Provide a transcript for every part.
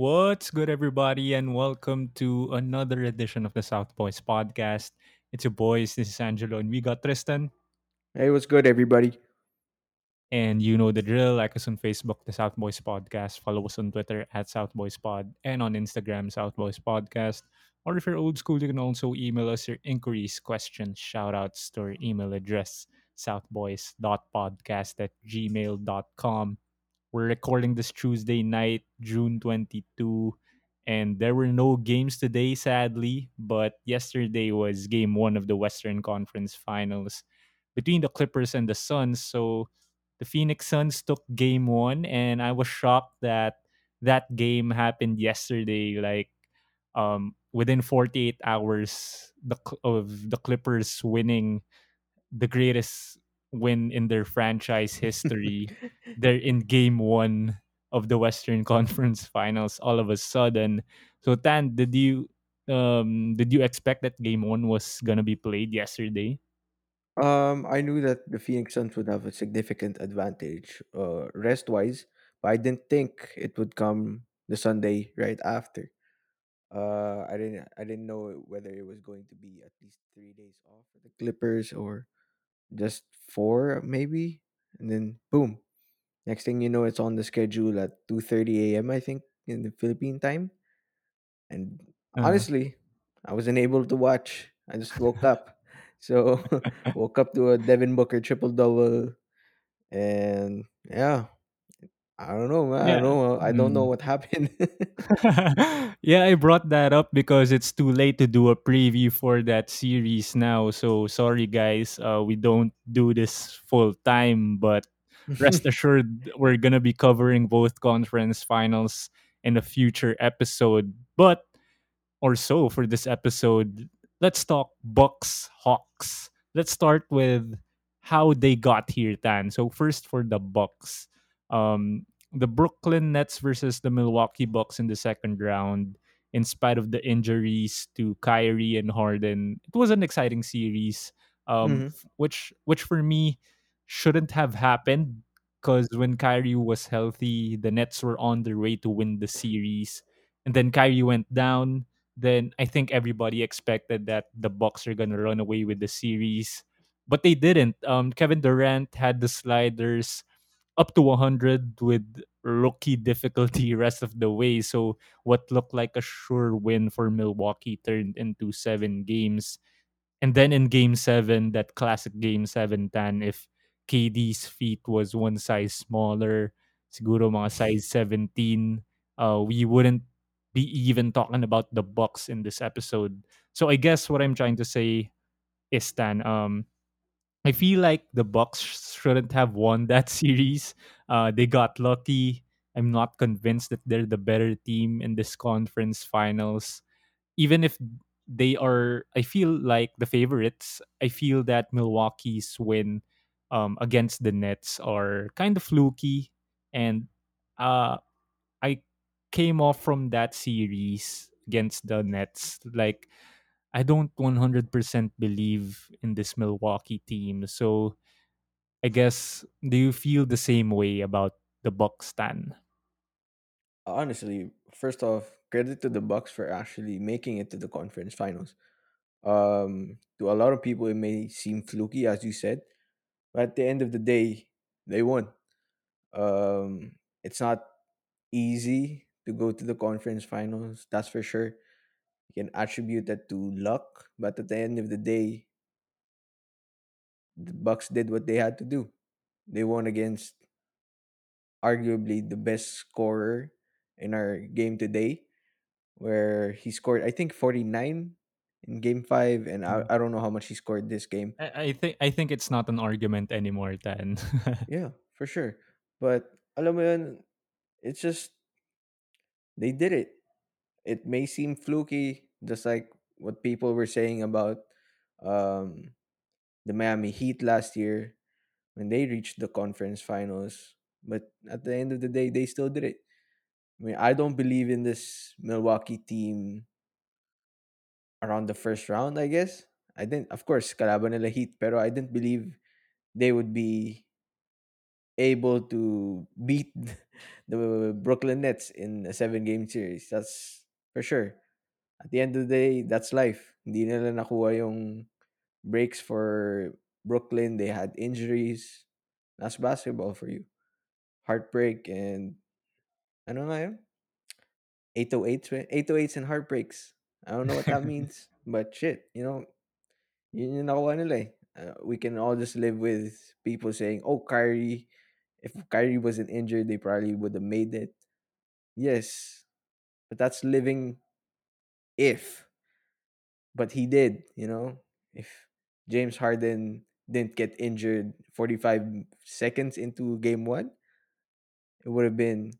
What's good, everybody, and welcome to another edition of the South Boys podcast. It's your boys. This is Angelo, and we got Tristan. Hey, what's good, everybody? And you know the drill. Like us on Facebook, the South Boys Podcast. Follow us on Twitter at South Boys Pod and on Instagram, South Boys Podcast. Or if you're old school, you can also email us your inquiries, questions, shout outs to our email address, southboys.podcast at gmail.com. We're recording this Tuesday night, June 22, and there were no games today, sadly. But yesterday was game one of the Western Conference Finals between the Clippers and the Suns. So the Phoenix Suns took game one, and I was shocked that that game happened yesterday. Like um, within 48 hours the, of the Clippers winning the greatest win in their franchise history. They're in game one of the Western Conference Finals all of a sudden. So Tan, did you um did you expect that game one was gonna be played yesterday? um, I knew that the Phoenix Suns would have a significant advantage, uh, rest wise, but I didn't think it would come the Sunday right after. Uh, I didn't, I didn't know whether it was going to be at least three days off for the Clippers or just four, maybe, and then boom. Next thing you know, it's on the schedule at two thirty a.m. I think in the Philippine time, and Uh, honestly, I wasn't able to watch. I just woke up. So woke up to a Devin Booker triple double, and yeah, I don't know. man. I don't know. I don't know mm. what happened. yeah, I brought that up because it's too late to do a preview for that series now. So sorry, guys. Uh, we don't do this full time, but rest assured, we're gonna be covering both conference finals in a future episode. But or so for this episode, let's talk Bucks Hawks. Let's start with how they got here, Tan. So first for the Bucks, um, the Brooklyn Nets versus the Milwaukee Bucks in the second round. In spite of the injuries to Kyrie and Harden, it was an exciting series. Um, hmm which which for me shouldn't have happened because when Kyrie was healthy, the Nets were on their way to win the series, and then Kyrie went down then I think everybody expected that the Bucks are gonna run away with the series, but they didn't. Um, Kevin Durant had the sliders up to 100 with rookie difficulty rest of the way. So what looked like a sure win for Milwaukee turned into seven games. And then in game seven, that classic game seven tan, if KD's feet was one size smaller, siguro mga size 17, uh, we wouldn't be even talking about the Bucks in this episode. So I guess what I'm trying to say is Tan, um, I feel like the Bucks shouldn't have won that series. Uh, they got lucky. I'm not convinced that they're the better team in this conference finals even if they are I feel like the favorites, I feel that Milwaukee's win um against the Nets are kind of fluky and uh I came off from that series against the Nets like I don't 100% believe in this Milwaukee team. So I guess do you feel the same way about the Bucks stan? Honestly, first off, credit to the Bucks for actually making it to the conference finals. Um, to a lot of people, it may seem fluky, as you said, but at the end of the day, they won. Um, it's not easy to go to the conference finals, that's for sure. You can attribute that to luck, but at the end of the day, the Bucks did what they had to do. They won against arguably the best scorer in our game today, where he scored I think 49 in game 5 and I, mm-hmm. I don't know how much he scored this game. I, I think I think it's not an argument anymore, then. Yeah, for sure. But alam mo yun, it's just they did it. It may seem fluky just like what people were saying about um the Miami Heat last year when they reached the conference finals. But at the end of the day, they still did it. I mean, I don't believe in this Milwaukee team around the first round, I guess. I didn't, of course, kalaban Heat, pero I didn't believe they would be able to beat the Brooklyn Nets in a seven game series. That's for sure. At the end of the day, that's life. Hindi nila nakuha yung breaks for Brooklyn. They had injuries. That's basketball for you. Heartbreak and ano nga yun? 808s, 808s and heartbreaks. I don't know what that means, but shit, you know, yun yung nakuha nila eh. Uh, we can all just live with people saying, "Oh, Kyrie, if Kyrie wasn't injured, they probably would have made it." Yes, but that's living if. But he did, you know. If James Harden didn't get injured 45 seconds into game 1, it would have been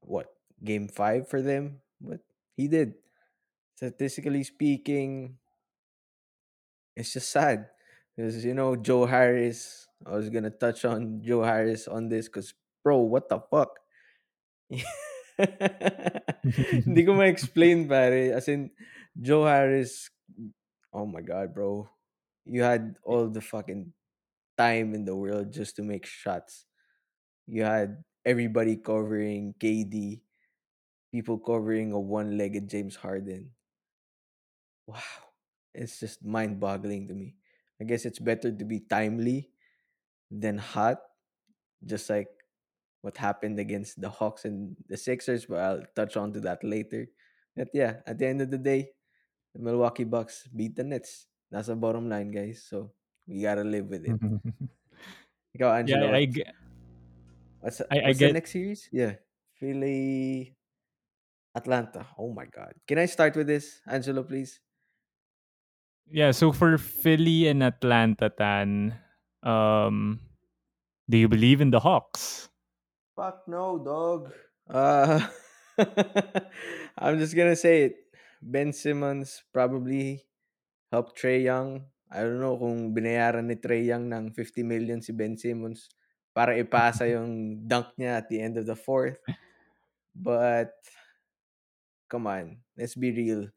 what, game 5 for them, but he did. Statistically speaking, it's just sad because you know Joe Harris. I was gonna touch on Joe Harris on this because, bro, what the fuck? Hindi ko ma-explain, pare. As in, Joe Harris, oh my God, bro. You had all the fucking time in the world just to make shots. You had everybody covering KD, people covering a one-legged James Harden. Wow. It's just mind-boggling to me. I guess it's better to be timely than hot, just like what happened against the Hawks and the Sixers, but I'll touch on to that later. But yeah, at the end of the day, the Milwaukee Bucks beat the Nets. That's the bottom line, guys. So we gotta live with it. Ikaw, yeah, Angelo, I, what, ge- what's I I what's the get next series? Yeah, Philly, Atlanta. Oh my God! Can I start with this, Angelo, please? yeah. So for Philly and Atlanta, Tan, um, do you believe in the Hawks? Fuck no, dog. Uh, I'm just gonna say it. Ben Simmons probably helped Trae Young. I don't know kung binayaran ni Trae Young ng 50 million si Ben Simmons para ipasa yung dunk niya at the end of the fourth. But come on, let's be real.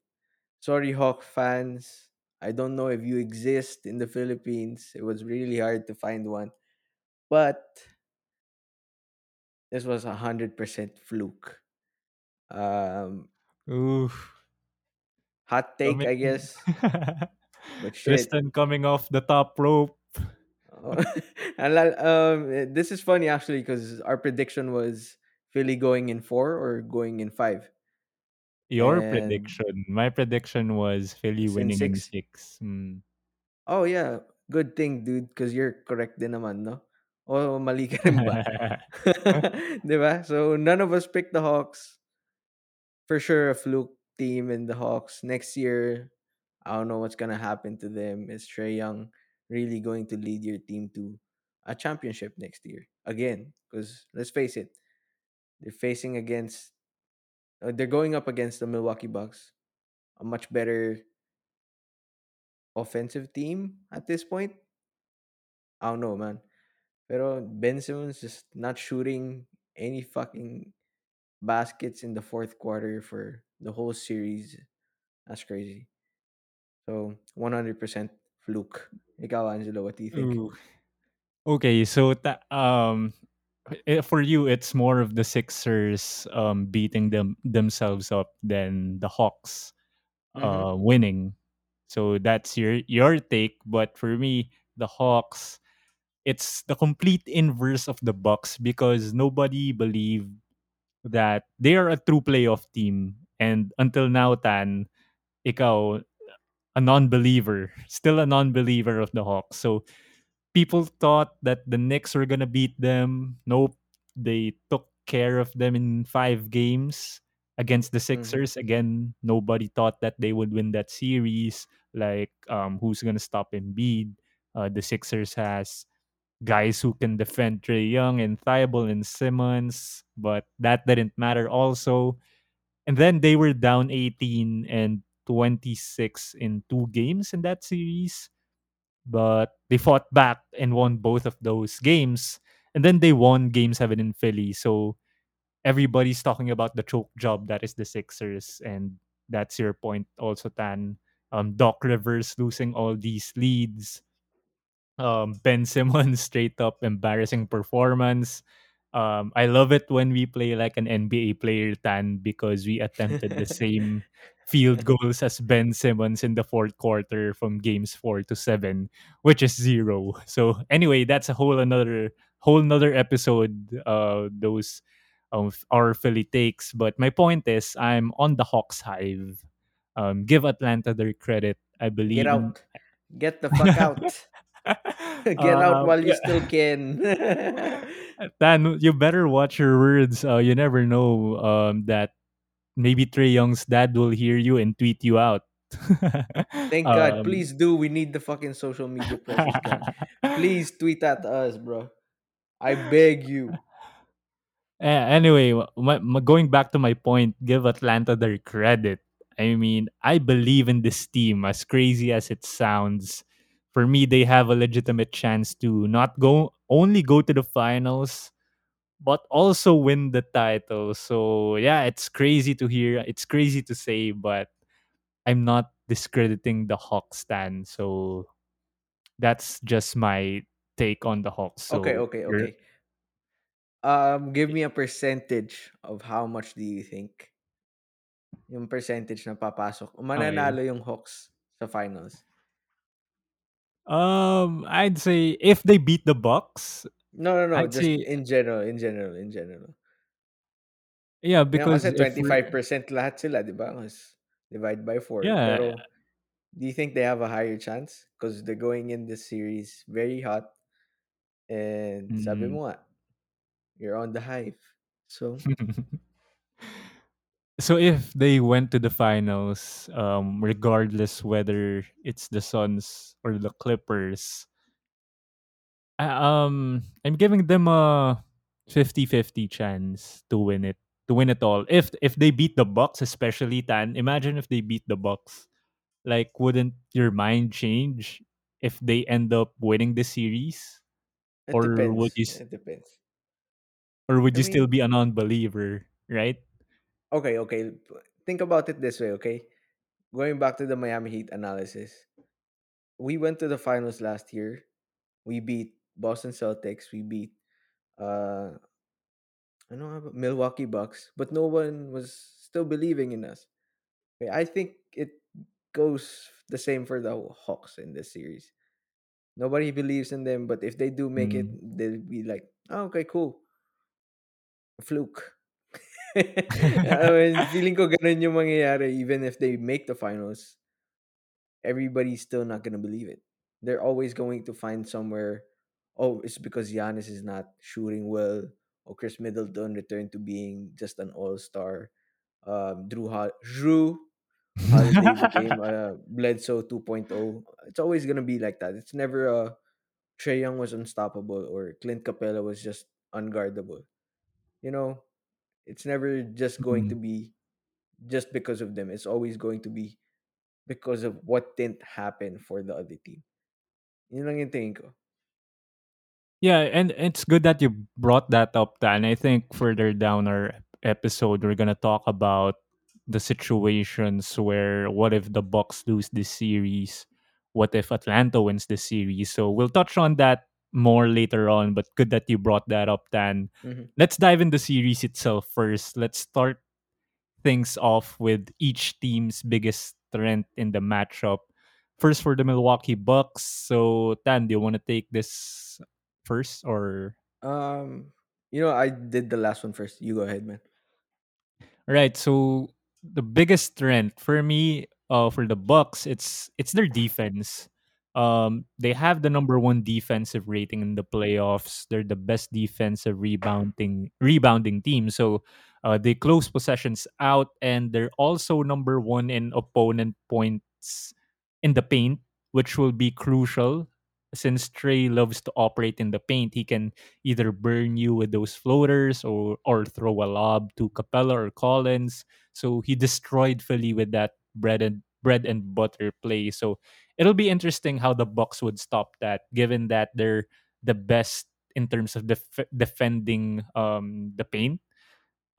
Sorry, Hawk fans. I don't know if you exist in the Philippines. It was really hard to find one. But this was a hundred percent fluke. Um, Ooh, hot take, coming. I guess. But shit. Tristan coming off the top rope. Oh, and um, eh, this is funny actually because our prediction was Philly going in four or going in five, Your and prediction. My prediction was Philly winning in six. six. Hmm. Oh yeah, good thing, dude, because you're correct din naman, no? Oh, mali ka rin ba? 'Di ba? So none of us picked the Hawks. For sure, a fluke team in the Hawks next year. I don't know what's gonna happen to them. Is Trae Young really going to lead your team to a championship next year again? Because let's face it, they're facing against, uh, they're going up against the Milwaukee Bucks, a much better offensive team at this point. I don't know, man. Pero Ben Simmons just not shooting any fucking baskets in the fourth quarter for the whole series. That's crazy. So 100% fluke. Ikaw, Angelo, what do you think? Ooh. Okay, so ta- um eh, for you it's more of the Sixers um beating them themselves up than the Hawks Mm-hmm. uh winning. So that's your your take, but for me the Hawks it's the complete inverse of the Bucks because nobody believed that they are a true playoff team and until now Tan ikaw a non-believer, still a non-believer of the Hawks. So people thought that the Knicks were gonna beat them. Nope. They took care of them in five games against the Mm-hmm. Sixers. Again, nobody thought that they would win that series. Like, um, who's gonna stop Embiid? Uh, the Sixers has guys who can defend Trae Young and Thybulle and Simmons, but that didn't matter also. And then they were down 18 and 26 in two games in that series but they fought back and won both of those games. And then they won game seven in Philly. So everybody's talking about the choke job that is the Sixers. And that's your point also, Tan. Um, Doc Rivers losing all these leads. Um, Ben Simmons straight up embarrassing performance. Um, I love it when we play like an NBA player Tan because we attempted the same field goals as Ben Simmons in the fourth quarter from games four to seven, which is zero. So anyway, that's a whole another whole another episode. Uh, those of our Philly takes. But my point is, I'm on the Hawks hive. Um, give Atlanta their credit. I believe in. out. Get the fuck out. Get out um, while you still can. Dan, you better watch your words. Uh, you never know um, that maybe Trae Young's dad will hear you and tweet you out. Thank God. um, Please do. We need the fucking social media presence, Please tweet at us, bro. I beg you. Anyway, my, my, going back to my point, give Atlanta their credit. I mean, I believe in this team, as crazy as it sounds. For me, they have a legitimate chance to not go only go to the finals, but also win the title. So yeah, it's crazy to hear. It's crazy to say, but I'm not discrediting the Hawks stand. So that's just my take on the Hawks. Okay, So okay, you're okay. Um, give me a percentage of how much do you think yung percentage na papasok. okay. Mananalo yung Hawks sa finals. Um, I'd say if they beat the Bucks, No, no, no. I'd Just say in general, in general, in general. yeah, Ngayon kasi because if we're 25% lahat sila, di ba? Mas divide by 4. yeah, Pero do you think they have a higher chance? Because they're going in this series very hot. And sabi mm. mo nga, you're on the hive. So, so if they went to the finals, um, regardless whether it's the Suns or the Clippers, I, um, I'm giving them a fifty-fifty chance to win it, to win it all. If if they beat the Bucks, especially Tan, imagine if they beat the Bucks. Like, wouldn't your mind change if they end up winning the series? it or would depends. you It depends. or would I you still be a non-believer right okay, okay. Think about it this way, okay? Going back to the Miami Heat analysis. We went to the finals last year. We beat Boston Celtics. We beat uh I know about Milwaukee Bucks, but no one was still believing in us. Okay, I think it goes the same for the Hawks in this series. Nobody believes in them, but if they do make it, Mm. they'll be like, oh, okay, cool. Fluke. I mean, feeling ko ganun yung mangyayari even if they make the finals. Everybody's still not gonna believe it. They're always going to find somewhere, oh, it's because Giannis is not shooting well, or Khris Middleton returned to being just an all-star. Um, Jrue, Hol- Jrue Holiday became a Bledsoe 2.0. It's always gonna be like that. It's never a Trae Young was unstoppable or Clint Capela was just unguardable. You know, it's never just going to Mm. be just because of them. It's always going to be because of what didn't happen for the other team. Yun lang yung tingin ko. yeah and it's good that you brought that up dan i think further down our episode we're gonna talk about the situations where what if the bucks lose this series what if atlanta wins the series so we'll touch on that more later on but good that you brought that up dan Mhm. let's dive in the series itself first let's start things off with each team's biggest strength in the matchup. First for the Milwaukee Bucks. So Tan, do you want to take this first or Um, you know, I did the last one first. You go ahead, man. Right. So the biggest strength for me, uh, for the Bucks, it's it's their defense. Um, they have the number one defensive rating in the playoffs. They're the best defensive rebounding rebounding team. So uh, they close possessions out, and they're also number one in opponent points in the paint, which will be crucial since Trae loves to operate in the paint. He can either burn you with those floaters or or throw a lob to Capela or Collins. So he destroyed Philly with that bread and bread and butter play. So it'll be interesting how the Bucks would stop that, given that they're the best in terms of def- defending um, the paint.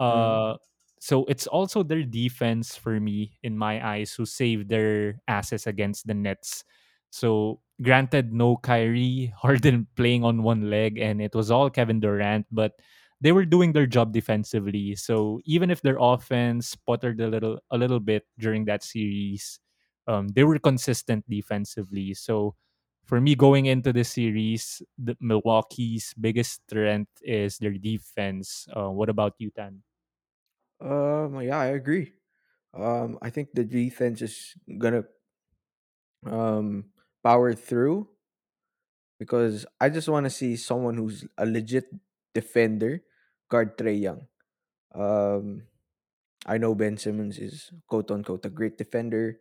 Mhm. Uh, so it's also their defense for me, in my eyes, who saved their asses against the Nets. So granted, no Kyrie, Harden playing on one leg, and it was all Kevin Durant, but they were doing their job defensively. So even if their offense sputtered a little a little bit during that series, um, they were consistent defensively. So for me, going into the series, the Milwaukee's biggest strength is their defense. Uh, what about you, Tan? Um, yeah, I agree. Um, I think the defense is gonna um power through because I just want to see someone who's a legit defender guard Trae Young. Um, I know Ben Simmons is quote unquote a great defender.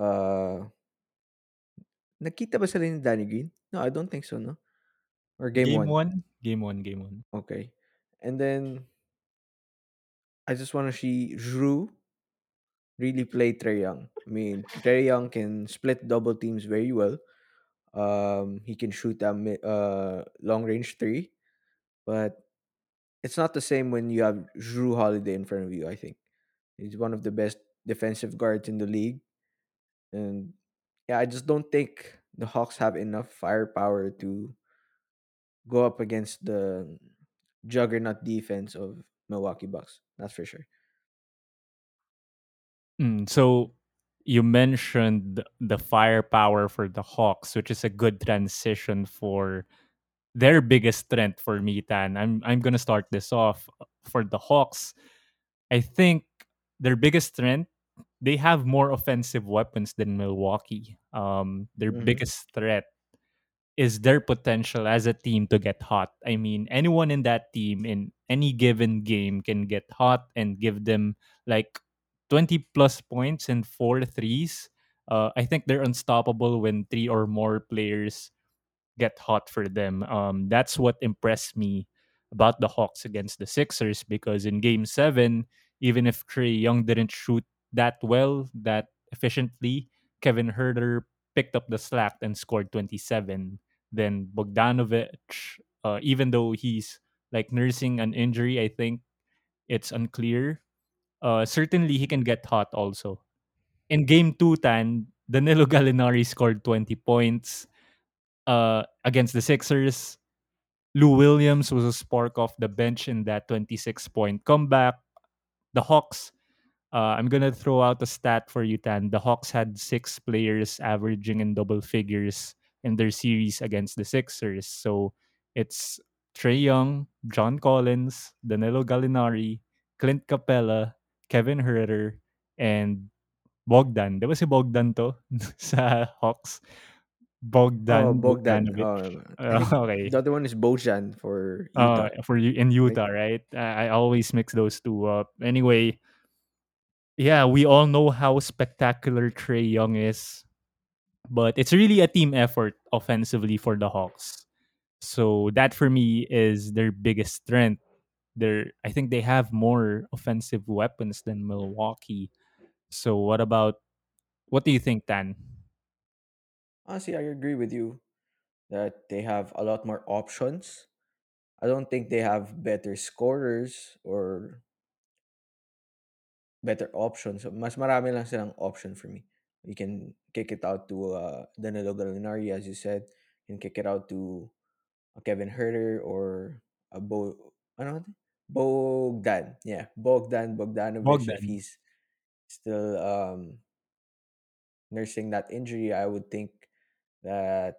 Uh, nakita ba sila ni Danny Green? No, I don't think so. No, or game Game one. one, game one, game one. Okay, and then I just want to see Jrue really play Trae Young. I mean, Trae Young can split double teams very well. Um, he can shoot a mi- uh long range three, but it's not the same when you have Jrue Holiday in front of you. I think he's one of the best defensive guards in the league, and yeah, I just don't think the Hawks have enough firepower to go up against the juggernaut defense of Milwaukee Bucks. That's for sure. Mm, so you mentioned the firepower for the Hawks, which is a good transition for their biggest strength for me, Tan. I'm I'm gonna start this off for the Hawks. I think their biggest strength they have more offensive weapons than Milwaukee. Um, their hmm biggest threat is their potential as a team to get hot. I mean, anyone in that team in any given game can get hot and give them like 20 plus points and four threes. Uh, I think they're unstoppable when three or more players get hot for them. Um, that's what impressed me about the Hawks against the Sixers because in game seven, even if Trae Young didn't shoot that well, that efficiently, Kevin Huerter picked up the slack and scored 27. Then Bogdanovic, uh, even though he's like nursing an injury, I think it's unclear. Uh, certainly he can get hot also. In game two, Tan, Danilo Gallinari scored 20 points uh, against the Sixers. Lou Williams was a spark off the bench in that 26 point comeback. The Hawks, uh, I'm going to throw out a stat for you, Tan. The Hawks had six players averaging in double figures in their series against the Sixers. So it's Trae Young, John Collins, Danilo Gallinari, Clint Capela, Kevin Huerter, and Bogdan. Di ba si Bogdan to sa Hawks? Bogdan. Oh, Bogdan Bogdan. Bogdanovic. Uh, I Uh, think okay. the other one is Bojan for Uh, Utah, for you in? Utah, right? I, I always mix those two up. Anyway, yeah, we all know how spectacular Trae Young is, but it's really a team effort offensively for the Hawks. So that for me is their biggest strength. They're, I think they have more offensive weapons than Milwaukee. So what about what do you think, Dan? Honestly, I agree with you that they have a lot more options. I don't think they have better scorers or better options. So, mas marami lang silang option for me. You can kick it out to uh, Danilo Gallinari, as you said. You can kick it out to a Kevin Huerter or a Bo... Ano? Bogdan. Yeah, Bogdan. If Bogdan. he's still um, nursing that injury, I would think that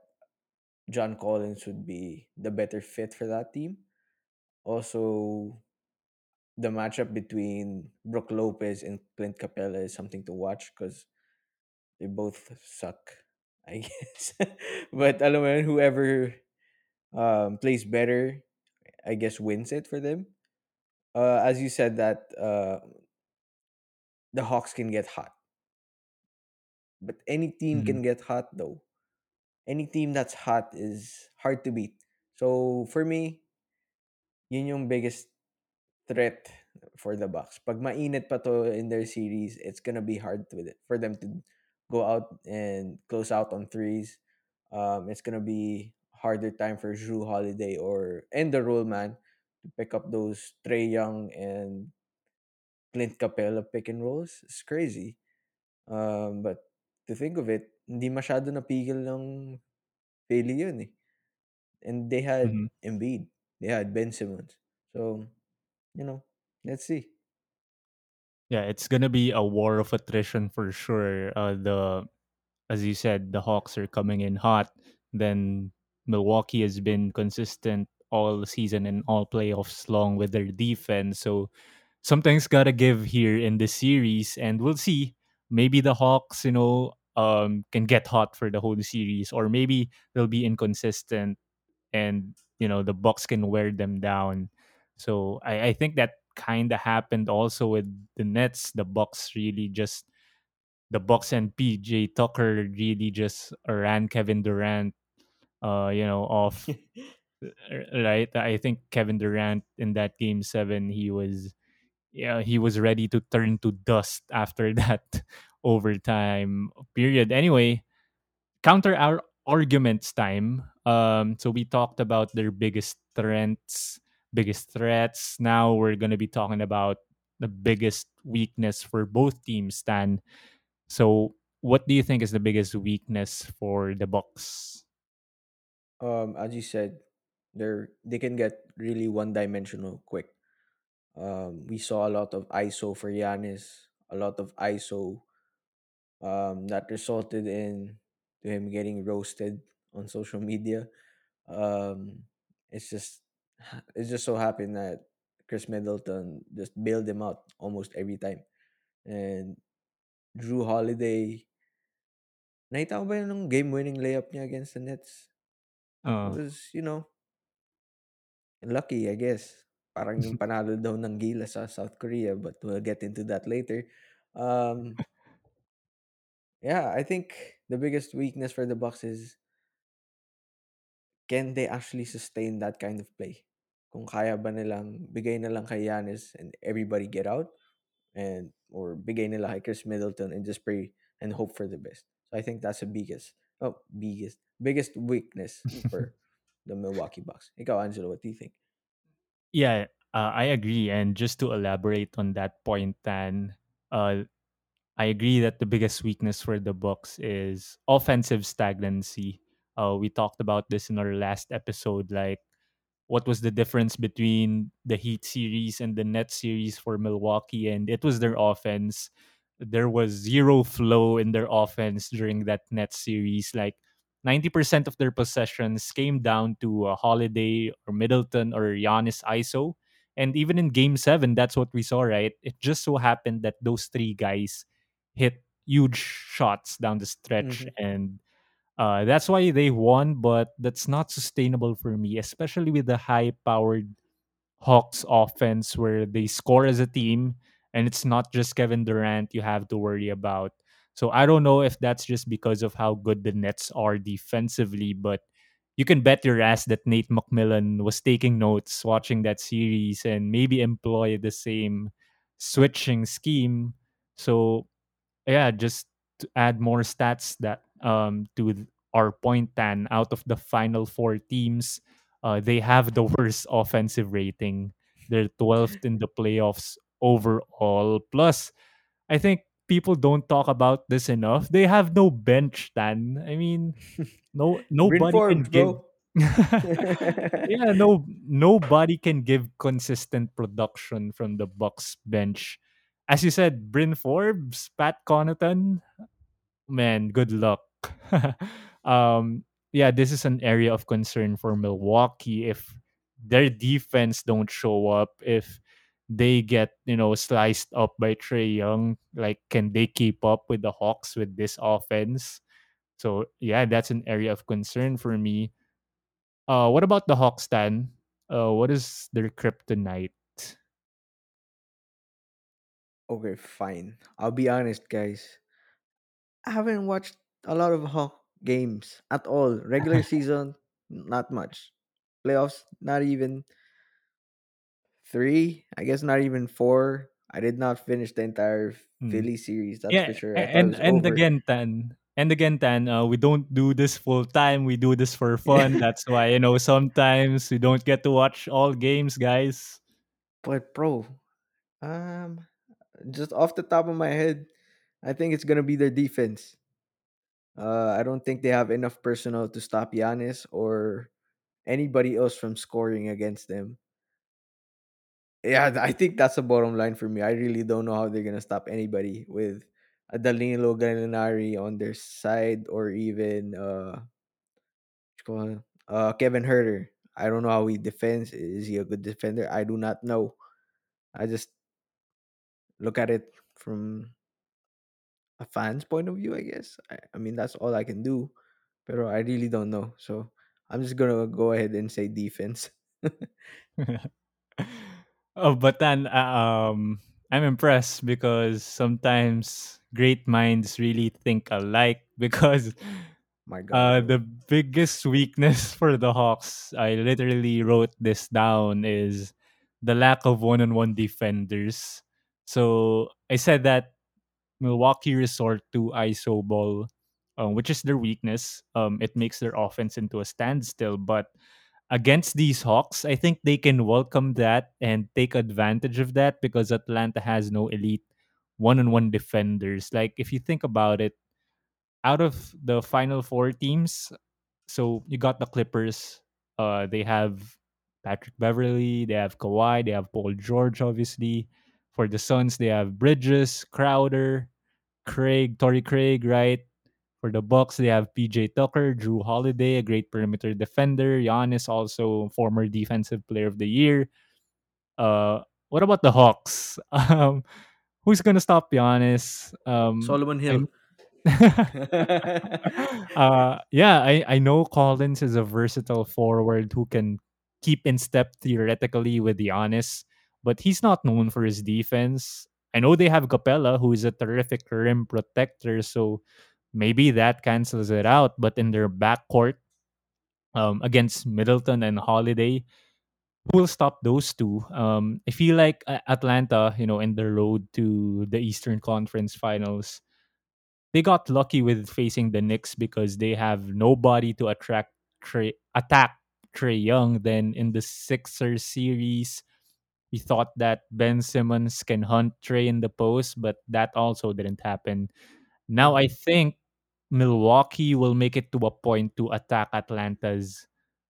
John Collins would be the better fit for that team. Also, the matchup between Brook Lopez and Clint Capela is something to watch because they both suck, I guess. but alam mo yun, whoever um, plays better, I guess wins it for them. Uh, as you said that uh, the Hawks can get hot, but any team Mm, can get hot though. Any team that's hot is hard to beat. So for me, yun yung biggest threat for the Bucks. Pag mainit pa to in their series, it's gonna be hard with it for them to go out and close out on threes. Um, it's gonna be harder time for Jrue Holiday or and the role man to pick up those Trae Young and Clint Capela pick and rolls. It's crazy. Um, but to think of it, hindi masyado napigil ng Philly yun eh. And they had mhm. Embiid. They had Ben Simmons. So, you know, let's see. Yeah, it's gonna be a war of attrition for sure. Uh, the as you said, the Hawks are coming in hot. Then Milwaukee has been consistent all season and all playoffs long with their defense. So something's gotta give here in the series, and we'll see. Maybe the Hawks, you know, um, can get hot for the whole series, or maybe they'll be inconsistent, and you know the Bucks can wear them down. So I, I think that kind of happened also with the Nets. The Bucks really just the Bucks and PJ Tucker really just ran Kevin Durant, uh, you know, off. Right, I think Kevin Durant in that game seven, he was yeah, he was ready to turn to dust after that overtime period. Anyway, counter our arguments time. Um, so we talked about their biggest strengths, biggest threats. Now we're gonna be talking about the biggest weakness for both teams. Stan, so what do you think is the biggest weakness for the Bucks? Um, as you said, they're they can get really one dimensional quick. Um, we saw a lot of ISO for Giannis, a lot of ISO um, that resulted in him getting roasted on social media. Um, it's just it's just so happened that Khris Middleton just bailed him out almost every time. And Jrue Holiday, nakita ba yun game-winning layup niya against the Nets? It Uh, was, you know, lucky, I guess. Parang yung panalo daw ng Gila sa South Korea, but we'll get into that later. Um, yeah, I think the biggest weakness for the Bucks is can they actually sustain that kind of play? Kung kaya ba nilang bigay na lang kay Giannis and everybody get out and or bigay nila kay Khris Middleton and just pray and hope for the best. So I think that's the biggest oh biggest biggest weakness for the Milwaukee Bucks. Ikaw Angelo, what do you think? yeah, uh, I agree. And just to elaborate on that point, then uh, I agree that the biggest weakness for the Bucks is offensive stagnancy. Uh, we talked about this in our last episode. Like what was the difference between the Heat series and the Net series for Milwaukee, and it was their offense. There was zero flow in their offense during that Net series. Like 90% of their possessions came down to a Holiday or Middleton or Giannis ISO. And even in game seven, that's what we saw, right? It just so happened that those three guys hit huge shots down the stretch Mhm. and uh, that's why they won, but that's not sustainable for me, especially with the high powered Hawks offense where they score as a team and it's not just Kevin Durant you have to worry about. So I don't know if that's just because of how good the Nets are defensively, but you can bet your ass that Nate McMillan was taking notes watching that series and maybe employ the same switching scheme. So yeah, just to add more stats that um to our point tan out of the final four teams, uh, they have the worst offensive rating. They're 12th in the playoffs overall. Plus, I think people don't talk about this enough. They have no bench, Tan. I mean, no nobody can give yeah, no nobody can give consistent production from the Bucks bench. As you said, Bryn Forbes, Pat Connaughton, man, good luck. um, yeah, this is an area of concern for Milwaukee. If their defense don't show up, if they get you know sliced up by Trae Young, like can they keep up with the Hawks with this offense? So yeah, that's an area of concern for me. Uh, what about the Hawks, Stan? Uh, what is their kryptonite? okay, fine. I'll be honest, guys. I haven't watched a lot of Hawk games at all. Regular season, not much. Playoffs, not even three. I guess not even four. I did not finish the entire Hmm. Philly series. That's for sure. I and and over. again, Tan, and again, Tan, uh, we don't do this full time. We do this for fun. That's why you know sometimes we don't get to watch all games, guys. But bro, um, just off the top of my head, I think it's gonna be their defense. Uh, I don't think they have enough personnel to stop Giannis or anybody else from scoring against them. Yeah, I think that's the bottom line for me. I really don't know how they're gonna stop anybody with a Danilo Gallinari on their side or even uh, uh Kevin Huerter. I don't know how he defends. Is he a good defender? I do not know. I just look at it from a fan's point of view, I guess. I, I mean, that's all I can do. But I really don't know. So I'm just gonna go ahead and say defense. oh, but then uh, um, I'm impressed because sometimes great minds really think alike. Because My God, uh, the biggest weakness for the Hawks, I literally wrote this down, is the lack of one-on-one defenders. So I said that Milwaukee resort to iso ball, um, which is their weakness. Um, it makes their offense into a standstill. But against these Hawks, I think they can welcome that and take advantage of that because Atlanta has no elite one-on-one defenders. Like if you think about it, out of the final four teams, so you got the Clippers. Uh, they have Patrick Beverley, they have Kawhi, they have Paul George, obviously. For the Suns, they have Bridges, Crowder, Craig, Torrey Craig, right? For the Bucks, they have PJ Tucker, Jrue Holiday, a great perimeter defender. Giannis, also former defensive player of the year. Uh, what about the Hawks? Um, who's gonna stop Giannis? Um, Solomon Hill. uh, yeah, I, I know Collins is a versatile forward who can keep in step theoretically with Giannis, but he's not known for his defense. I know they have Capela, who is a terrific rim protector, so maybe that cancels it out. But in their backcourt, um, against Middleton and Holiday, who will stop those two? Um, I feel like uh, Atlanta, you know, in the road to the Eastern Conference Finals, they got lucky with facing the Knicks because they have nobody to attract attack Trae Young. Then in the Sixers series, we thought that Ben Simmons can hunt Trae in the post, but that also didn't happen. Now I Mhm. think Milwaukee will make it to a point to attack Atlanta's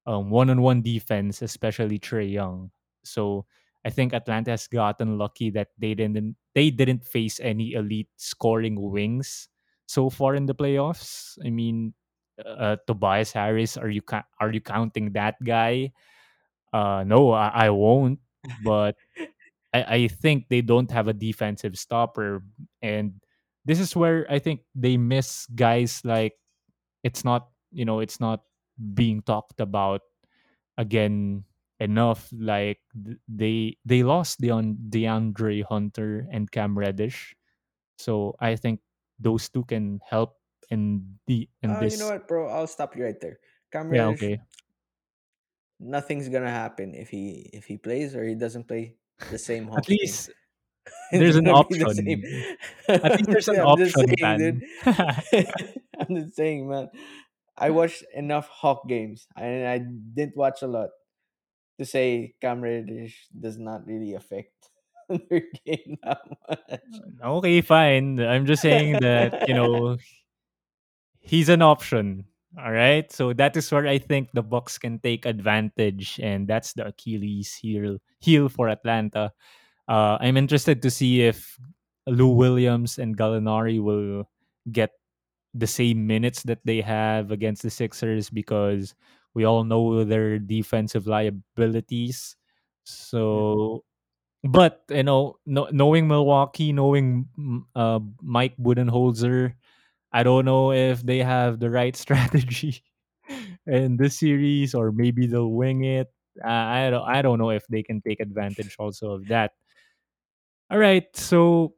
um, one-on-one defense, especially Trae Young. So I think Atlanta has gotten lucky that they didn't they didn't face any elite scoring wings so far in the playoffs. I mean, uh, Tobias Harris, are you ca- are you counting that guy? Uh, no, I, I won't. But I, I think they don't have a defensive stopper, and this is where I think they miss guys like it's not you know it's not being talked about again enough. Like they they lost Deon DeAndre Hunter and Cam Reddish, so I think those two can help in the in Uh, you know what, bro? I'll stop you right there. Cam Yeah, okay. Nothing's gonna happen if he if he plays or he doesn't play the same At least there's an the option. At least there's an I'm just option, saying, dude. I'm just saying, man. I watched enough Hawk games and I didn't watch a lot to say Cam Reddish does not really affect their game that much. Mm, okay, fine. I'm just saying that you know he's an option. All right. So that is where I think the Bucks can take advantage, and that's the Achilles heel heel for Atlanta. Uh, I'm interested to see if Lou Williams and Gallinari will get the same minutes that they have against the Sixers because we all know their defensive liabilities. So, but you know, no, knowing Milwaukee, knowing uh, Mike Budenholzer, I don't know if they have the right strategy in this series, or maybe they'll wing it. Uh, I don't. I don't know if they can take advantage also of that. All right, so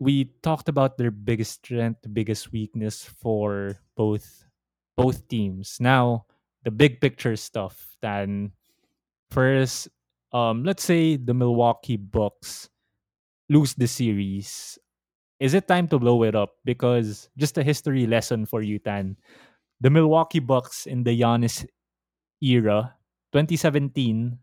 we talked about their biggest strength, biggest weakness for both both teams. Now, the big picture stuff. Then first, um, let's say the Milwaukee Bucks lose the series. Is it time to blow it up? Because just a history lesson for you, Tan. The Milwaukee Bucks in the Giannis era, 2017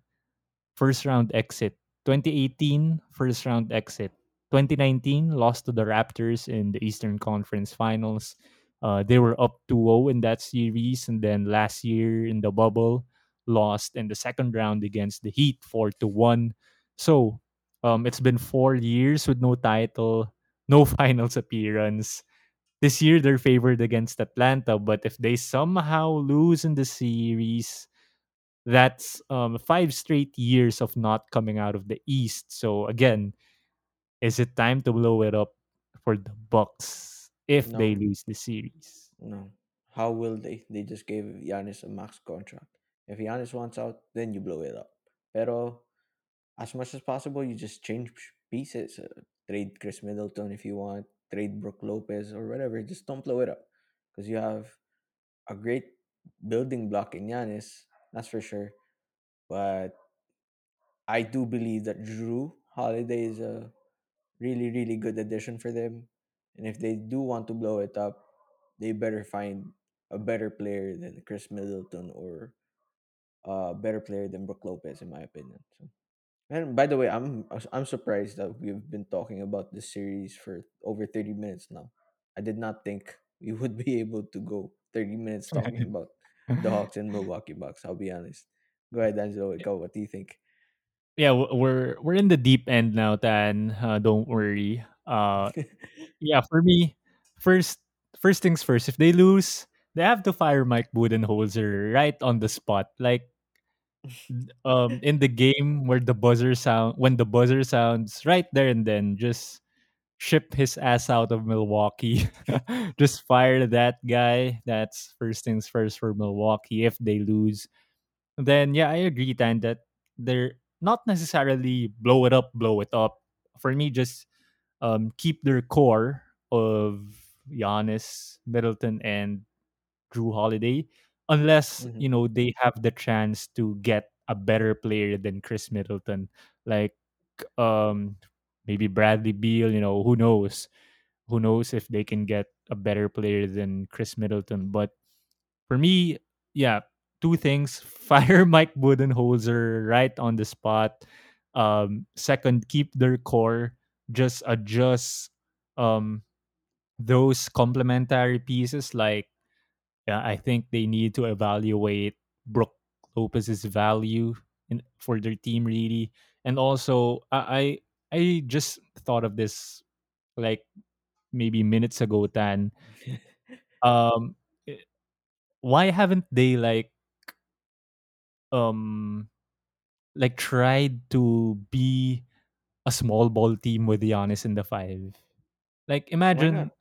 first round exit, 2018 first round exit, 2019 lost to the Raptors in the Eastern Conference Finals, Uh, they were up 2-0 in that series, and then last year in the bubble, lost in the second round against the Heat 4 to 1. So um, it's been four years with no title, no finals appearance. This year they're favored against Atlanta, but if they somehow lose in the series, that's um, five straight years of not coming out of the East. So again, is it time to blow it up for the Bucks if they lose the series? no. How will they? They just gave Giannis a max contract. If Giannis wants out, then you blow it up. Pero as much as possible, you just change pieces. Trade Khris Middleton if you want. Trade Brook Lopez or whatever. Just don't blow it up because you have a great building block in Giannis. That's for sure. But I do believe that Jrue Holiday is a really, really good addition for them. And if they do want to blow it up, they better find a better player than Khris Middleton or a better player than Brook Lopez, in my opinion. So, and by the way, I'm I'm surprised that we've been talking about this series for over thirty minutes now. I did not think we would be able to go thirty minutes talking about the Hawks and Milwaukee Bucks. I'll be honest. Go ahead, Angelo. Go. What do you think? yeah, we're we're in the deep end now, Tan. Uh, don't worry. Uh, yeah, for me, first first things first. If they lose, they have to fire Mike Budenholzer right on the spot. Like um in the game where the buzzer sound when the buzzer sounds right there and then just ship his ass out of Milwaukee. just fire that guy. That's first things first for Milwaukee if they lose. Then yeah, I agree, Tan, that they're not necessarily blow it up, blow it up. For me, just um keep their core of Giannis, Middleton, and Jrue Holiday, unless hmm you know they have the chance to get a better player than Khris Middleton, like um maybe Bradley Beal. You know who knows? Who knows if they can get a better player than Khris Middleton? But for me, yeah, two things: fire Mike Budenholzer right on the spot. Um, second, keep their core. Just adjust um those complementary pieces like yeah, I think they need to evaluate Brook Lopez's value in, for their team really. And also I I I just thought of this like maybe minutes ago, Tan. Um eh, why haven't they like um like tried to be a small ball team with Giannis in the five? Like imagine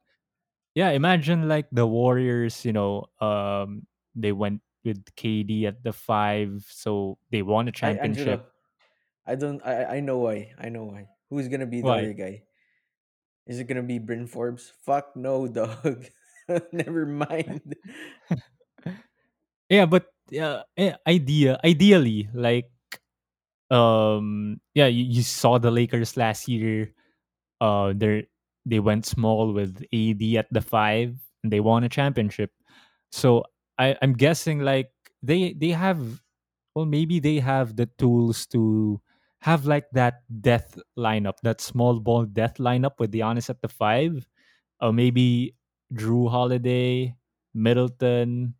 Yeah, imagine like the Warriors, you know, um they went with KD at the 5, so they won a championship. Angelo. I don't. I I I know why. I know why. Who's gonna be the Why? other guy? Is it gonna be Bryn Forbes? Fuck no, dog. Never mind. Yeah, but yeah, eh, idea ideally like um yeah, you, you saw the Lakers last year. Uh they they went small with AD at the 5 and they won a championship. So I I'm guessing like they they have well maybe they have the tools to have like that death lineup, that small ball death lineup with Giannis at the five, or maybe Jrue Holiday, Middleton,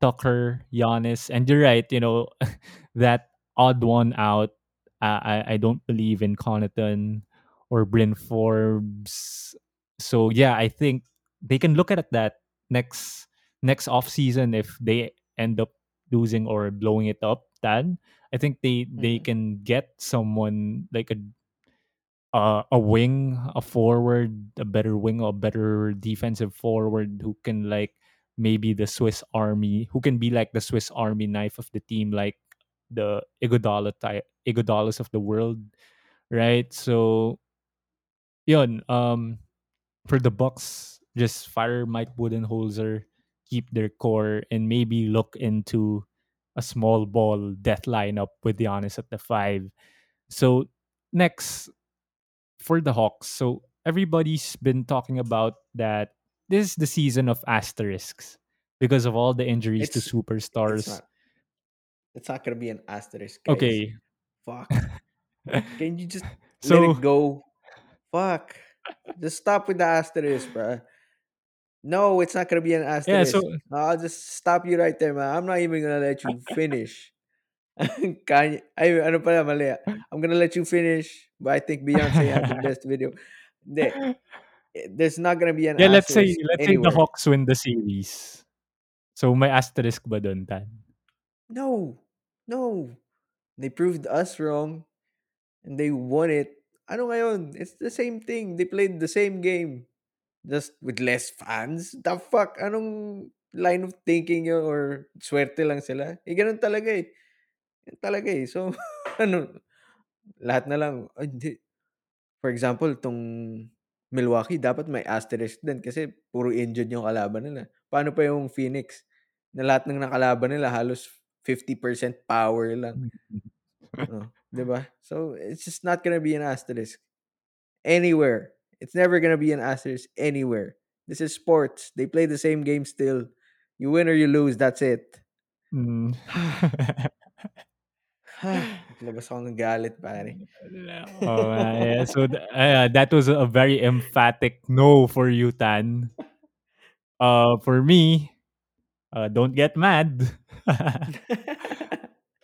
Tucker, Giannis, and you're right, you know that odd one out. I I don't believe in Connaughton or Bryn Forbes. So yeah, I think they can look at that next next off season if they end up losing or blowing it up, then I think they they Mhm. can get someone like a uh, a wing, a forward, a better wing, a better defensive forward who can like maybe the Swiss Army, who can be like the Swiss Army knife of the team, like the Iguodala type, Iguodalas of the world, right? So, yun, um, for the Bucks, just fire Mike Budenholzer, keep their core, and maybe look into a small ball death lineup with Giannis at the five. So next for the Hawks, so everybody's been talking about that this is the season of asterisks because of all the injuries to It's it's superstars. not. It's not gonna be an asterisk, guys. Okay. Fuck. Can you just let it go? Fuck. Just stop with the asterisk, bro. No, it's not gonna be an Yeah, so asterisk. I'll just stop you right there, man. I'm not even gonna let you finish. Kanye, ay, ano pala, mali. I'm gonna let you finish, but I think Beyonce had the best video. Eh, there's not gonna be an yeah, let's say let's say the. Hawks win the series. So may asterisk ba dun, Tan? No, no. They proved us wrong and they won it. Ano ngayon? It's the same thing. They played the same game. Just with less fans? The fuck? Anong line of thinking yun or swerte lang sila? Eh, ganun talaga eh. Yan talaga eh. So, ano, lahat na lang, ay, hindi. For example, tong Milwaukee, dapat may asterisk din kasi puro injured yung kalaban nila. Paano pa yung Phoenix? Na lahat ng nakalaban nila halos 50% power lang. Oh, 'di ba? So, it's just not gonna be an asterisk anywhere. It's never gonna be an asterisk anywhere. This is sports. They play the same game still. You win or you lose, that's it. Mm. Labas ako ng galit, pare. oh, uh, yeah. So uh, that was a very emphatic no for you, Tan. Uh, for me, uh, don't get mad.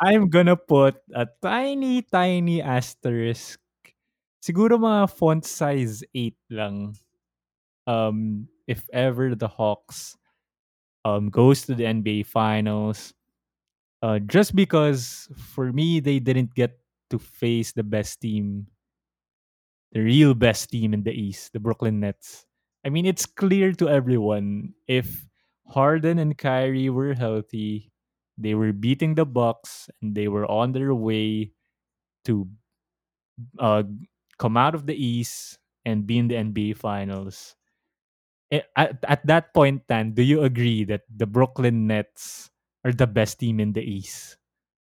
I'm gonna put a tiny, tiny asterisk. Siguro mga font size 8 lang. Um, if ever the Hawks um goes to the NBA Finals, uh, just because for me they didn't get to face the best team, the real best team in the East, the Brooklyn Nets. I mean, it's clear to everyone if Harden and Kyrie were healthy, they were beating the Bucks and they were on their way to uh, come out of the East and be in the NBA Finals. At, at that point, Tan, do you agree that the Brooklyn Nets are the best team in the East?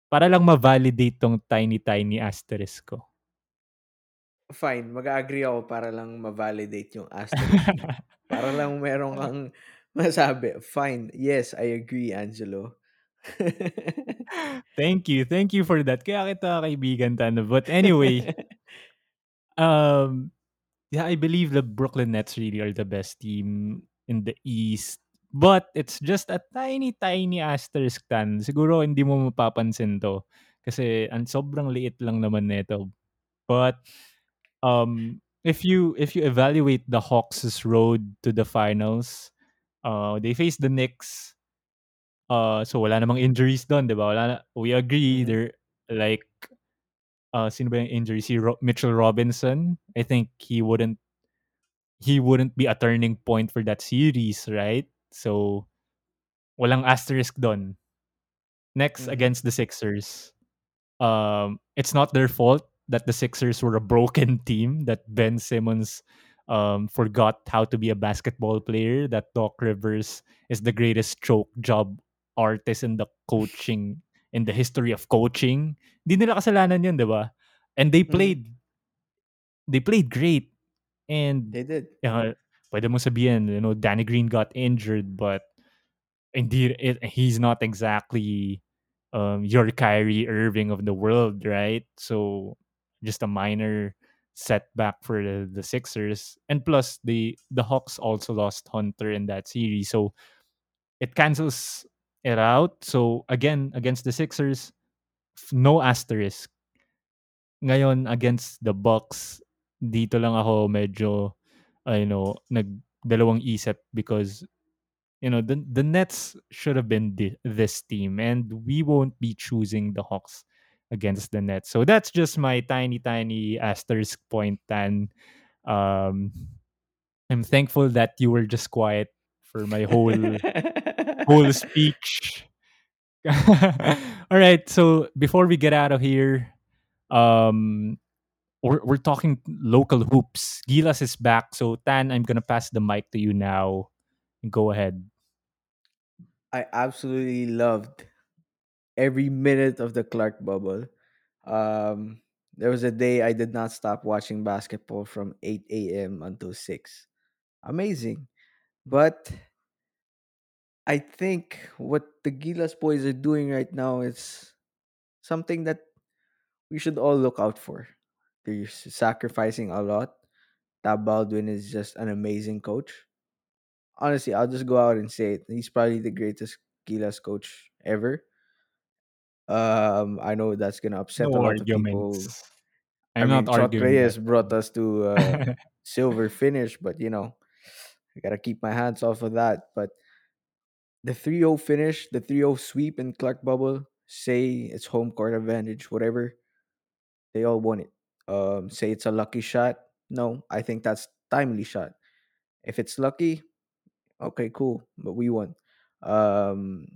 Para lang ma-validate tong tiny, tiny asterisk ko. Fine, mag-agree ako para lang ma-validate yung asterisk. Para lang meron kang masabi. Fine, yes, I agree, Angelo. thank you. Thank you for that. Kaya kita kaibigan, Tan. But anyway, um, yeah, I believe the Brooklyn Nets really are the best team in the East. But it's just a tiny, tiny asterisk tan. Siguro hindi mo mapapansin to. Kasi ang sobrang liit lang naman nito. But um, if you if you evaluate the Hawks' road to the finals, uh, they face the Knicks. Uh, so wala namang injuries doon, 'di ba? Wala na, we agree Mhm. they're like uh, sino ba yung injury? Si Ro- Mitchell Robinson. I think he wouldn't he wouldn't be a turning point for that series, right? So, walang asterisk doon. Next, Mhm. against the Sixers. Um, it's not their fault that the Sixers were a broken team, that Ben Simmons um, forgot how to be a basketball player, that Doc Rivers is the greatest choke job artist in the coaching, in the history of coaching. Hindi nila kasalanan yun, di ba? And they Mhm. played, they played great. And They did. uh, pwede mo sabihin, you know, Danny Green got injured, but indeed, it, he's not exactly um, your Kyrie Irving of the world, right? So just a minor setback for the, the Sixers, and plus the the Hawks also lost Hunter in that series, so it cancels it out. So again, against the Sixers, no asterisk. Ngayon against the Bucks, dito lang ako medyo you know, nagdalawang isip because you know the the Nets should have been thi- this team, and we won't be choosing the Hawks against the Nets. So that's just my tiny tiny asterisk point. And um, I'm thankful that you were just quiet for my whole whole speech. All right, so before we get out of here, um, we're, we're talking local hoops. Gilas is back, so Tan, I'm gonna pass the mic to you now. Go ahead. I absolutely loved every minute of the Clark bubble. Um, there was a day I did not stop watching basketball from 8 a.m. until 6. Amazing. But I think what the Gilas boys are doing right now is something that we should all look out for. They're s- sacrificing a lot. Tab Baldwin is just an amazing coach. honestly, I'll just go out and say it. He's probably the greatest Gilas coach ever. Um, I know that's gonna upset a No lot of people. arguments. I I'm not mean, Chot arguing Reyes brought us to uh, silver finish, but you know, I gotta keep my hands off of that. But the 3-0 finish, the 3-0 sweep in Clark Bubble, say it's home court advantage, whatever, they all won it. Um, say it's a lucky shot. No, I think that's timely shot. If it's lucky, okay, cool, but we won. Um,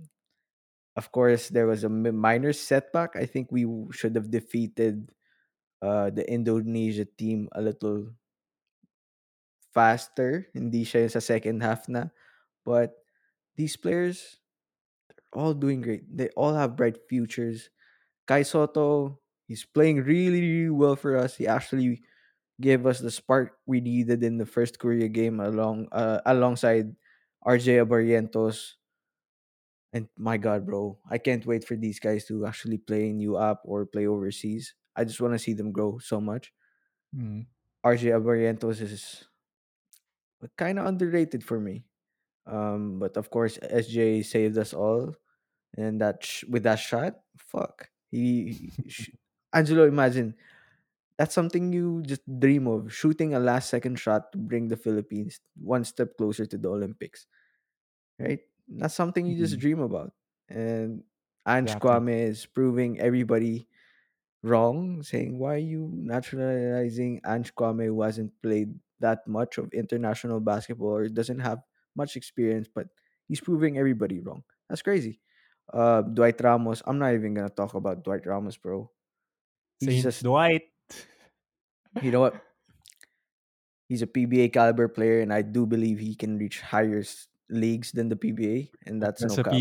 of course, there was a minor setback. I think we should have defeated uh, the Indonesia team a little faster. Hindi siya yung sa second half na. But these players are all doing great. They all have bright futures. Kai Sotto, he's playing really, really well for us. He actually gave us the spark we needed in the first Korea game along uh, alongside RJ Abarrientos. And my God, bro, I can't wait for these guys to actually play in UAAP or play overseas. I just want to see them grow so much. Mm, RJ Abarrientos is kind of underrated for me. Um, but of course, SJ saved us all, and that sh- with that shot, fuck, he, sh- Angelo, imagine that's something you just dream of shooting a last second shot to bring the Philippines one step closer to the Olympics, right? That's something you just mhm, dream about. And Ange exactly. Kouame is proving everybody wrong, saying why are you naturalizing Ange Kouame who hasn't played that much of international basketball or doesn't have much experience, but he's proving everybody wrong. That's crazy. Uh, Dwight Ramos, I'm not even gonna talk about Dwight Ramos, bro. He's Saint just, Dwight. you know what? He's a PBA caliber player, and I do believe he can reach higher leagues than the PBA, and that's That's no a cap.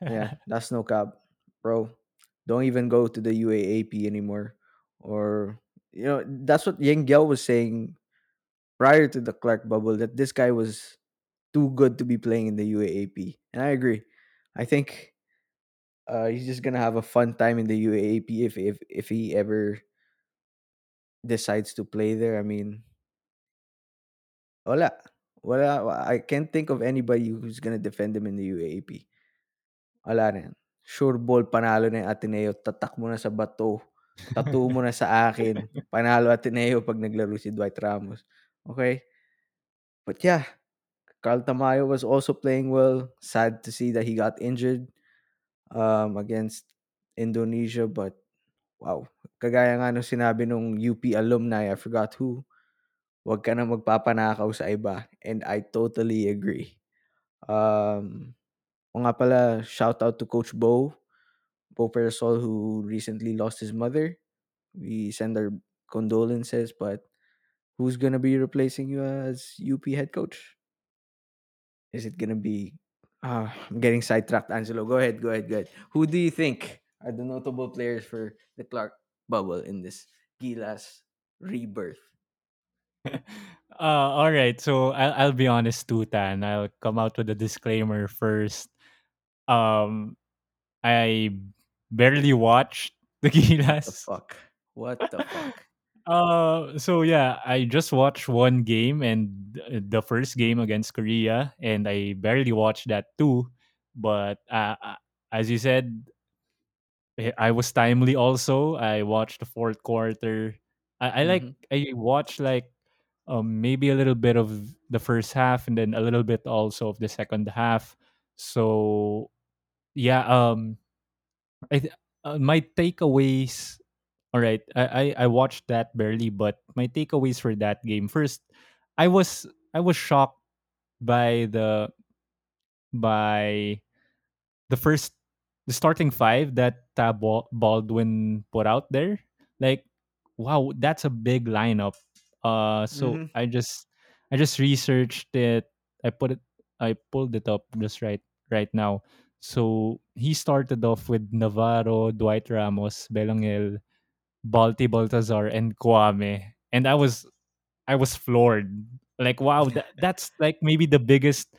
Yeah, that's no cap, bro. Don't even go to the UAAP anymore. Or you know, that's what Giao was saying prior to the Clark bubble that this guy was too good to be playing in the UAAP. And I agree. I think uh, he's just gonna have a fun time in the UAAP if if if he ever decides to play there. I mean, wala. Wala, I can't think of anybody who's gonna defend him in the UAAP. Wala. Sure ball, panalo na Ateneo. Tatak mo na sa bato. Tattoo mo na sa akin. Panalo Ateneo pag naglaro si Dwight Ramos. Okay? But yeah, Carl Tamayo was also playing well. Sad to see that he got injured um, against Indonesia. But wow, kagaya nga nung sinabi nung UP alumni, I forgot who, wag ka na magpapanakaw sa iba. And I totally agree. Um, o nga pala, shout out to Coach Bo, Bo Perasol, who recently lost his mother. We send our condolences, but who's gonna be replacing you as UP head coach? Is it gonna be? Uh, I'm getting sidetracked, Angelo. Go ahead, go ahead, go ahead. Who do you think are the notable players for the Clark bubble in this Gilas rebirth? uh, all right. So I'll, I'll be honest too, Tan. I'll come out with a disclaimer first. Um, I barely watched the What the fuck? What the fuck? uh, so yeah, I just watched one game and the first game against Korea, and I barely watched that too. But uh, uh, as you said, eh, I was timely also. I watched the fourth quarter. I, I like Mm-hmm. I watched like um maybe a little bit of the first half and then a little bit also of the second half. So yeah, um I th- uh, my takeaways all right, I, I I watched that barely, but my takeaways for that game first, I was I was shocked by the by the first the starting five that uh, Bal- Baldwin put out there, like wow, that's a big lineup. Uh, so Mm-hmm. I just I just researched it. I put it. I pulled it up just right right now. So he started off with Navarro, Dwight Ramos, Belangel, Balti Baltazar, and Kouame, and I was I was floored. Like wow, that, that's like maybe the biggest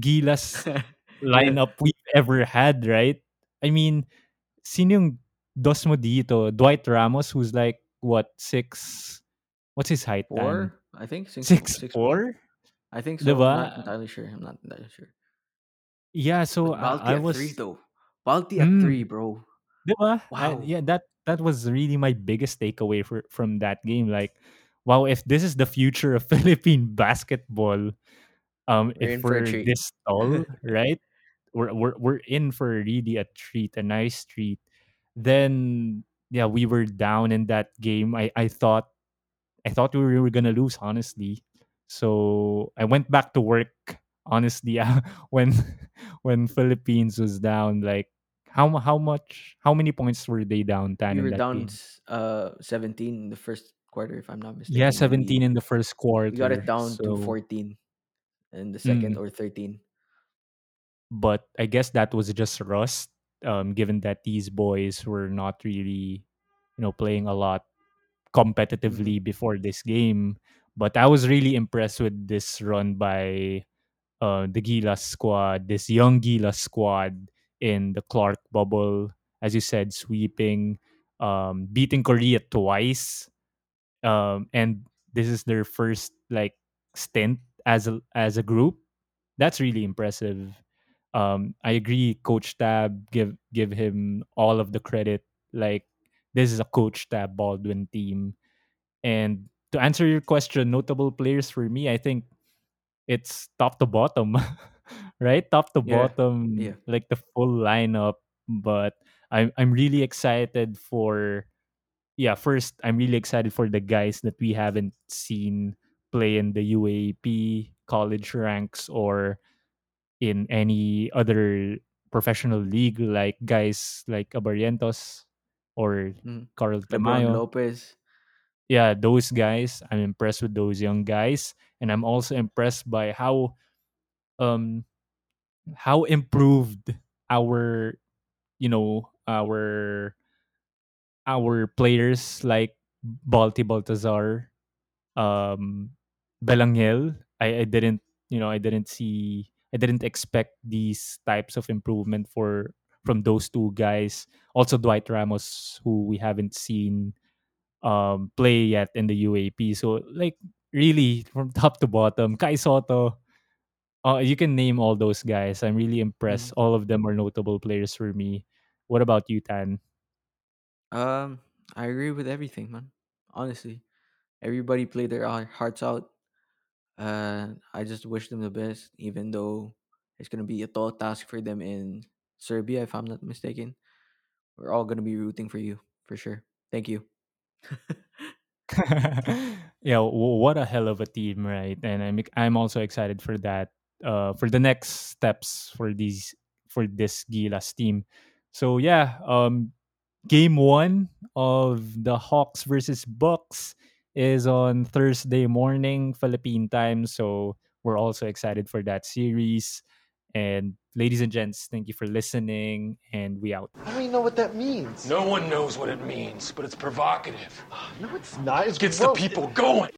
Gilas yeah. lineup we've ever had, right? I mean, sino yung dos mo dito? Dwight Ramos, who's like, what, six, what's his height? Four? I think six Six six four. four? I think so. I'm not entirely sure. I'm not entirely sure. Yeah, so But Balti I, I at three was though. Balti at three, bro. bro. 'di ba? I, Wow. yeah, that that was really my biggest takeaway for, from that game. Like, wow, if this is the future of Philippine basketball, um, We're if in for a we're treat. this tall, right? We're we're we're in for really a treat, a nice treat. Then yeah, we were down in that game. I I thought I thought we were gonna lose, honestly. So I went back to work. Honestly, uh, when when Philippines was down, like how mu- how much how many points were they down Tan we in were that down game? uh 17 in the first quarter, if I'm not Yeah, mistaken. Seventeen we in the first quarter. we got it down to 14 in the second mm, or 13. but I guess that was just rust. Um, given that these boys were not really, you know, playing a lot competitively before this game. But I was really impressed with this run by uh, the Gila squad, this young Gila squad in the Clark bubble, as you said, sweeping, um, beating Korea twice, um, and this is their first like stint as a as a group. That's really impressive. Um, I agree, Coach Tab. Give give him all of the credit. Like this is a Coach Tab Baldwin team. And to answer your question, notable players for me, I think it's top to bottom, right? Top to Yeah. bottom, Yeah. like the full lineup. But I'm I'm really excited for yeah. First, I'm really excited for the guys that we haven't seen play in the UAAP college ranks or in any other professional league, like guys like Abarrientos or hmm Carl Tamayo. Lopez. Yeah, those guys. I'm impressed with those young guys, and I'm also impressed by how um how improved our you know our our players like Balti Baltazar, um, Belangel. I, I didn't you know I didn't see I didn't expect these types of improvement for from those two guys. Also Dwight Ramos, who we haven't seen um play yet in the UAAP. So like really from top to bottom, Kai Sotto, uh, you can name all those guys. I'm really impressed. Mhm. All of them are notable players for me. What about you, Tan? Um, I agree with everything, man. Honestly, everybody played their hearts out. Uh, I just wish them the best, even though it's gonna be a tall task for them in Serbia, if I'm not mistaken. We're all gonna be rooting for you for sure. Thank you. yeah, w- what a hell of a team, right? And I'm I'm also excited for that. Uh, for the next steps for these for this Gilas team. So yeah, um, game one of the Hawks versus Bucks is on Thursday morning Philippine time. So we're also excited for that series. And ladies and gents, thank you for listening. And we out. I don't even know what that means. No one knows what it means, but it's provocative. No, it's not. It's Gets the people going.